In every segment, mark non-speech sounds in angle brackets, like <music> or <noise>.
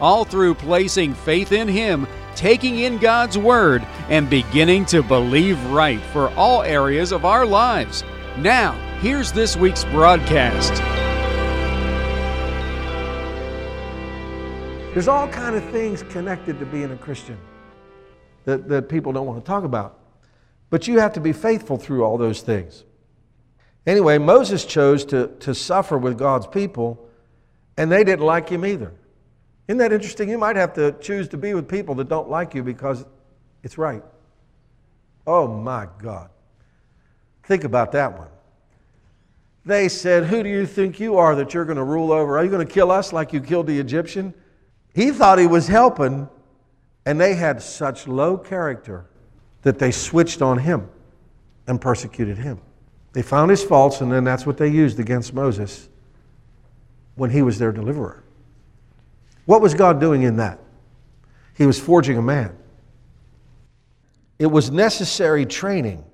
all through placing faith in Him, taking in God's Word, and beginning to believe right for all areas of our lives. Now, here's this week's broadcast. There's all kind of things connected to being a Christian that, that people don't want to talk about. But you have to be faithful through all those things. Anyway, Moses chose to, to suffer with God's people, and they didn't like him either. Isn't that interesting? You might have to choose to be with people that don't like you because it's right. Oh my God. Think about that one. They said, Who do you think you are that you're going to rule over? Are you going to kill us like you killed the Egyptian? He thought he was helping, and they had such low character that they switched on him and persecuted him. They found his faults, and then that's what they used against Moses when he was their deliverer. What was God doing in that? He was forging a man. It was necessary training.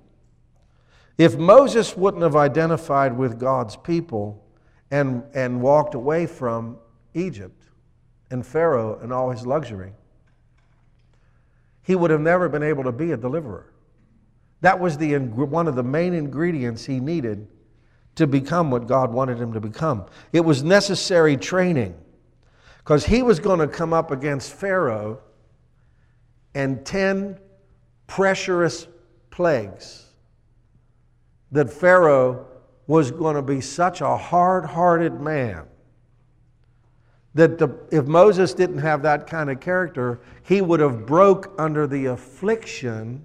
If Moses wouldn't have identified with God's people and, and walked away from Egypt and Pharaoh and all his luxury, he would have never been able to be a deliverer. That was the, one of the main ingredients he needed to become what God wanted him to become. It was necessary training because he was going to come up against Pharaoh and 10 pressurous plagues that Pharaoh was going to be such a hard hearted man that the, if Moses didn't have that kind of character, he would have broke under the affliction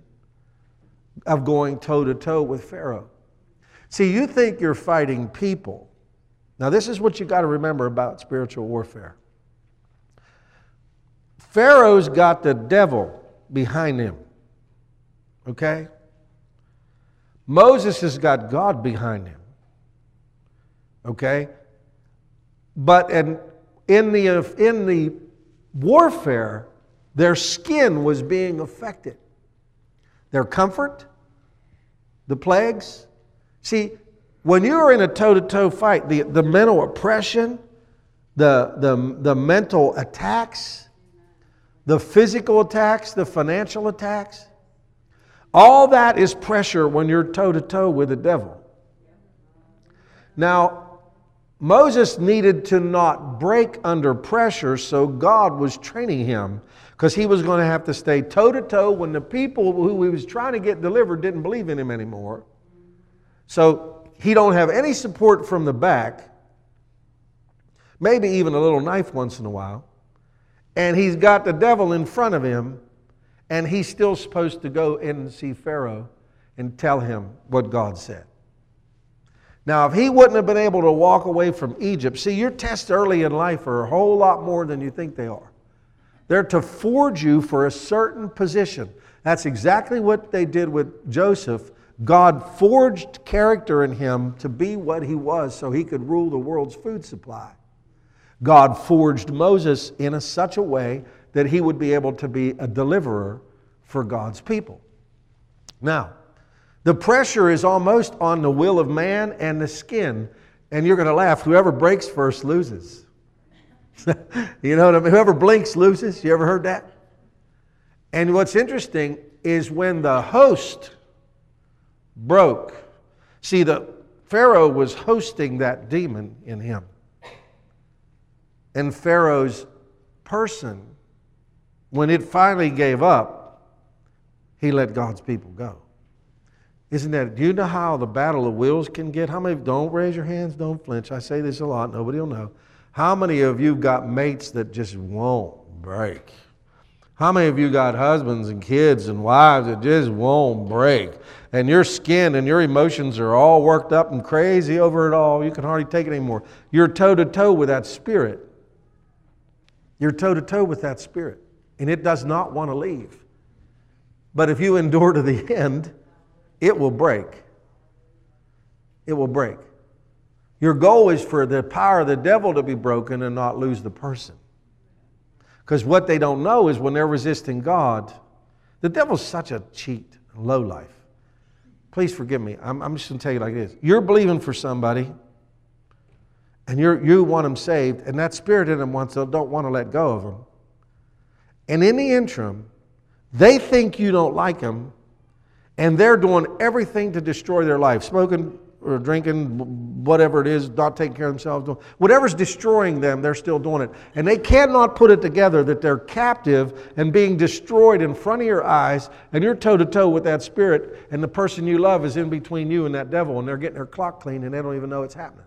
of going toe to toe with Pharaoh. See, you think you're fighting people. Now, this is what you got to remember about spiritual warfare. Pharaoh's got the devil behind him. Okay? Moses has got God behind him. Okay? But in, in, the, in the warfare, their skin was being affected. Their comfort, the plagues. See, when you're in a toe to toe fight, the, the mental oppression, the, the, the mental attacks, the physical attacks, the financial attacks, all that is pressure when you're toe to toe with the devil. Now, Moses needed to not break under pressure, so God was training him because he was going to have to stay toe to toe when the people who he was trying to get delivered didn't believe in him anymore. So he don't have any support from the back, maybe even a little knife once in a while and he's got the devil in front of him, and he's still supposed to go in and see Pharaoh and tell him what God said. Now, if he wouldn't have been able to walk away from Egypt, see, your tests early in life are a whole lot more than you think they are. They're to forge you for a certain position. That's exactly what they did with Joseph. God forged character in him to be what he was so he could rule the world's food supply. God forged Moses in a, such a way that he would be able to be a deliverer for God's people. Now, the pressure is almost on the will of man and the skin, and you're going to laugh. Whoever breaks first loses. <laughs> you know what I mean? Whoever blinks loses. You ever heard that? And what's interesting is when the host broke. See, the Pharaoh was hosting that demon in him and Pharaoh's person, when it finally gave up, he let God's people go. Isn't that, do you know how the battle of wills can get? How many, don't raise your hands, don't flinch. I say this a lot, nobody will know. How many of you got mates that just won't break? How many of you got husbands and kids and wives that just won't break? And your skin and your emotions are all worked up and crazy over it all. You can hardly take it anymore. You're toe to toe with that spirit. You're toe to toe with that spirit. and it does not want to leave. But if you endure to the <laughs> end, it will break. It will break. Your goal is for the power of the devil to be broken and not lose the person. Because what they don't know is when they're resisting God, the devil's such a cheat, low life. Please forgive me. I'm, I'm just going to tell you like this. You're believing for somebody, and you you want them saved, and that spirit in them wants to, don't want to let go of them. And in the interim, they think you don't like them, and they're doing everything to destroy their life, smoking or drinking, whatever it is, not taking care of themselves. Whatever's destroying them, they're still doing it. And they cannot put it together that they're captive and being destroyed in front of your eyes, and you're toe to toe with that spirit, and the person you love is in between you and that devil, and they're getting their clock clean, and they don't even know it's happening.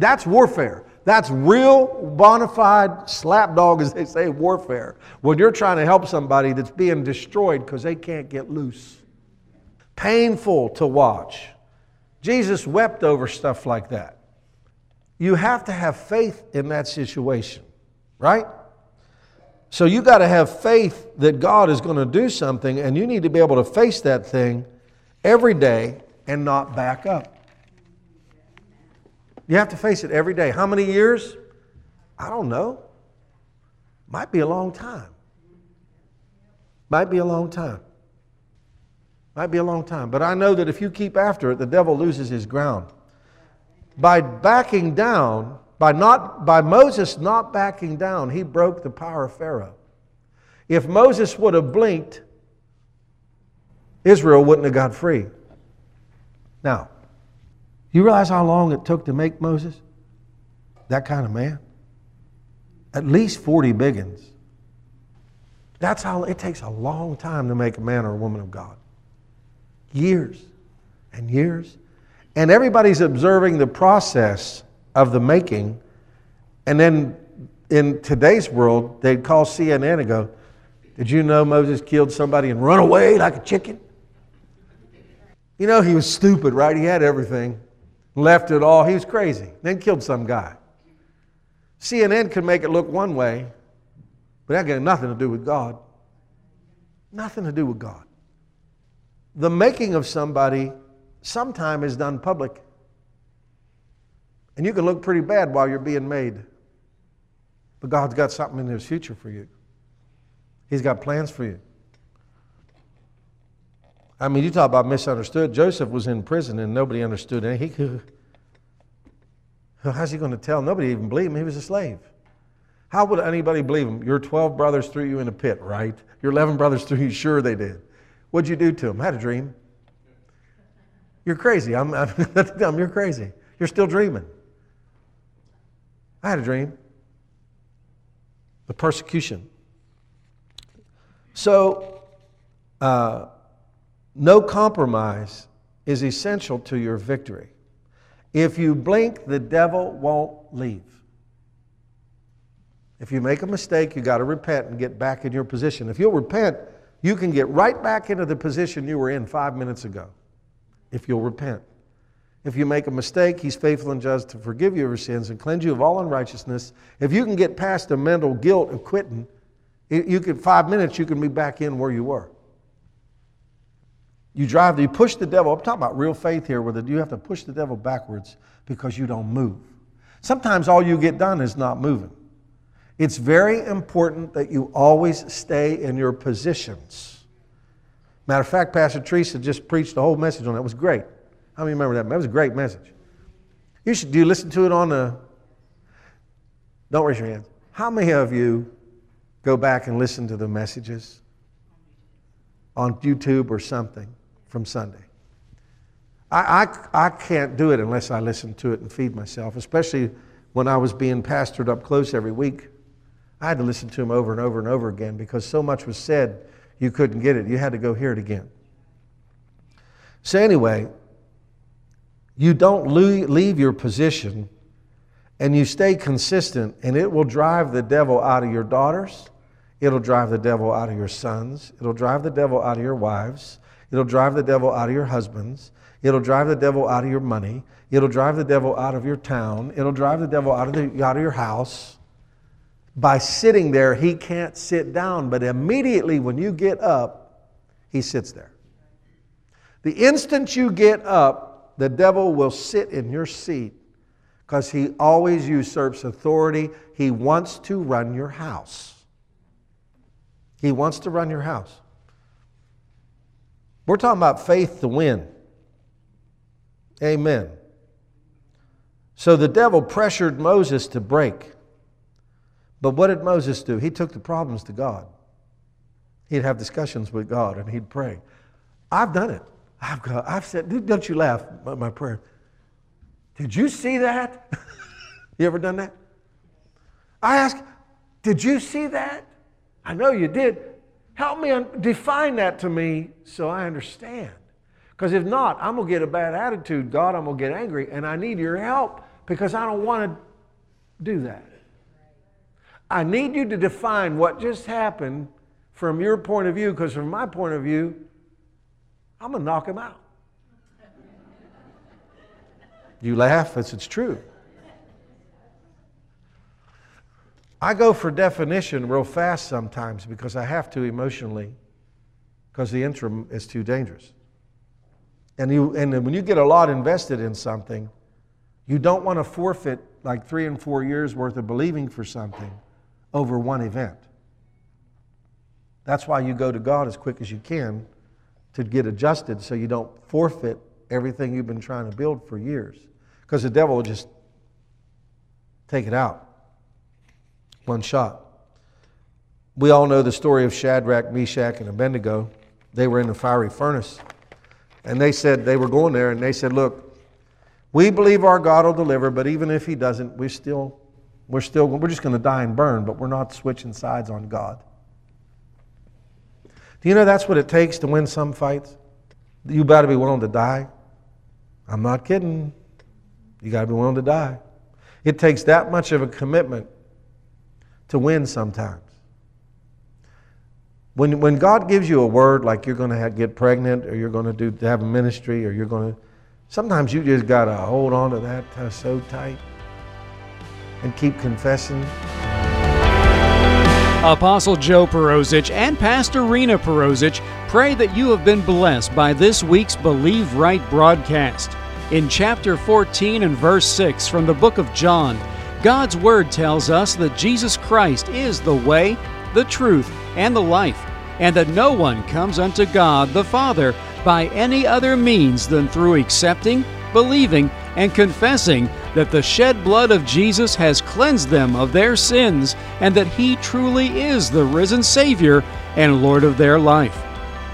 That's warfare. That's real, bona fide, slapdog, as they say, warfare. When you're trying to help somebody that's being destroyed because they can't get loose. Painful to watch. Jesus wept over stuff like that. You have to have faith in that situation, right? So you got to have faith that God is going to do something, and you need to be able to face that thing every day and not back up. You have to face it every day. How many years? I don't know. Might be a long time. Might be a long time. Might be a long time. But I know that if you keep after it, the devil loses his ground. By backing down, by, not, by Moses not backing down, he broke the power of Pharaoh. If Moses would have blinked, Israel wouldn't have got free. Now, you realize how long it took to make Moses? That kind of man? At least 40 biggins. That's how it takes a long time to make a man or a woman of God years and years. And everybody's observing the process of the making. And then in today's world, they'd call CNN and go, Did you know Moses killed somebody and run away like a chicken? You know, he was stupid, right? He had everything, left it all. He was crazy, then killed some guy. CNN could make it look one way, but that got nothing to do with God. Nothing to do with God the making of somebody sometime is done public. And you can look pretty bad while you're being made. But God's got something in His future for you, He's got plans for you. I mean, you talk about misunderstood. Joseph was in prison and nobody understood anything. <laughs> How's he going to tell? Nobody even believed him. He was a slave. How would anybody believe him? Your 12 brothers threw you in a pit, right? Your 11 brothers threw you. Sure, they did. What'd you do to him? I had a dream. You're crazy. I'm, I'm, <laughs> I'm, you're crazy. You're still dreaming. I had a dream. The persecution. So, uh, no compromise is essential to your victory. If you blink, the devil won't leave. If you make a mistake, you got to repent and get back in your position. If you'll repent, you can get right back into the position you were in five minutes ago if you'll repent. If you make a mistake, He's faithful and just to forgive you of your sins and cleanse you of all unrighteousness. If you can get past the mental guilt of quitting, you can five minutes you can be back in where you were. You drive, you push the devil. I'm talking about real faith here, where you have to push the devil backwards because you don't move. Sometimes all you get done is not moving. It's very important that you always stay in your positions. Matter of fact, Pastor Teresa just preached the whole message on that. It was great. How many remember that? That was a great message. You should do you listen to it on the don't raise your hands. How many of you go back and listen to the messages on YouTube or something from Sunday? I, I, I can't do it unless I listen to it and feed myself, especially when I was being pastored up close every week. I had to listen to him over and over and over again because so much was said you couldn't get it. You had to go hear it again. So, anyway, you don't leave your position and you stay consistent, and it will drive the devil out of your daughters. It'll drive the devil out of your sons. It'll drive the devil out of your wives. It'll drive the devil out of your husbands. It'll drive the devil out of your money. It'll drive the devil out of your town. It'll drive the devil out of, the, out of your house. by sitting there, he can't sit down, but immediately when you get up, he sits there. The instant you get up, the devil will sit in your seat because he always usurps authority. He wants to run your house. He wants to run your house. We're talking about faith to win. Amen. So the devil pressured Moses to break. But what did Moses do? He took the problems to God. He'd have discussions with God and he'd pray. I've done it. I've, got, I've said, don't you laugh at my prayer. Did you see that? <laughs> you ever done that? I ask, did you see that? I know you did. Help me define that to me so I understand. Because if not, I'm going to get a bad attitude. God, I'm going to get angry, and I need your help because I don't want to do that. I need you to define what just happened from your point of view, because from my point of view, I'm going to knock him out. You laugh, as it's true. I go for definition real fast sometimes because I have to emotionally, because the interim is too dangerous. And, you, and when you get a lot invested in something, you don't want to forfeit like three and four years worth of believing for something over one event. That's why you go to God as quick as you can to get adjusted so you don't forfeit everything you've been trying to build for years. Because the devil will just take it out. One shot. We all know the story of Shadrach, Meshach, and Abednego. They were in the fiery furnace. And they said, they were going there, and they said, Look, we believe our God will deliver, but even if he doesn't, we're still we're still, we're just going to die and burn, but we're not switching sides on God. Do you know that's what it takes to win some fights? You better be willing to die. I'm not kidding. You got to be willing to die. It takes that much of a commitment to win sometimes. When, when God gives you a word like you're going to get pregnant or you're going to do have a ministry or you're going to, sometimes you just got to hold on to that so tight and keep confessing. Apostle Joe Perozich and Pastor Rena Perozich pray that you have been blessed by this week's Believe Right broadcast. In chapter 14 and verse 6 from the book of John, God's Word tells us that Jesus Christ is the way, the truth, and the life, and that no one comes unto God the Father by any other means than through accepting, believing, and confessing that the shed blood of Jesus has cleansed them of their sins and that He truly is the risen Savior and Lord of their life.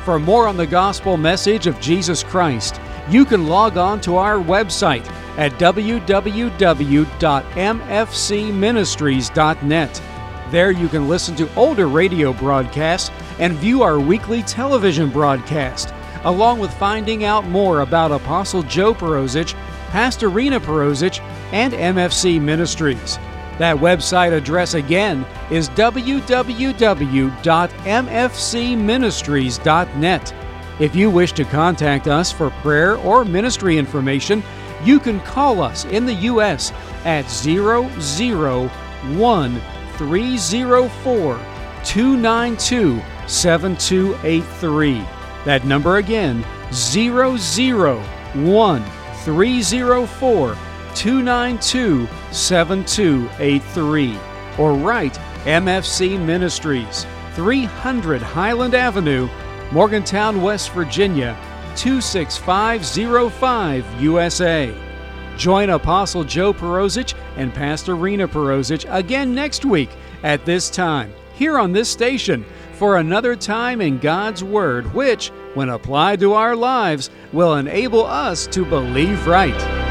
For more on the gospel message of Jesus Christ, you can log on to our website at www.mfcministries.net. There you can listen to older radio broadcasts and view our weekly television broadcast, along with finding out more about Apostle Joe Perozich Pastor Rena Perozich, and MFC Ministries. That website address again is www.mfcministries.net. If you wish to contact us for prayer or ministry information, you can call us in the U.S. at 001 304 292 7283. That number again, 001 304 292 7283 or write MFC Ministries, 300 Highland Avenue, Morgantown, West Virginia 26505 USA. Join Apostle Joe Perozich and Pastor Rena Perozich again next week at this time, here on this station, for another time in God's Word, which when applied to our lives, will enable us to believe right.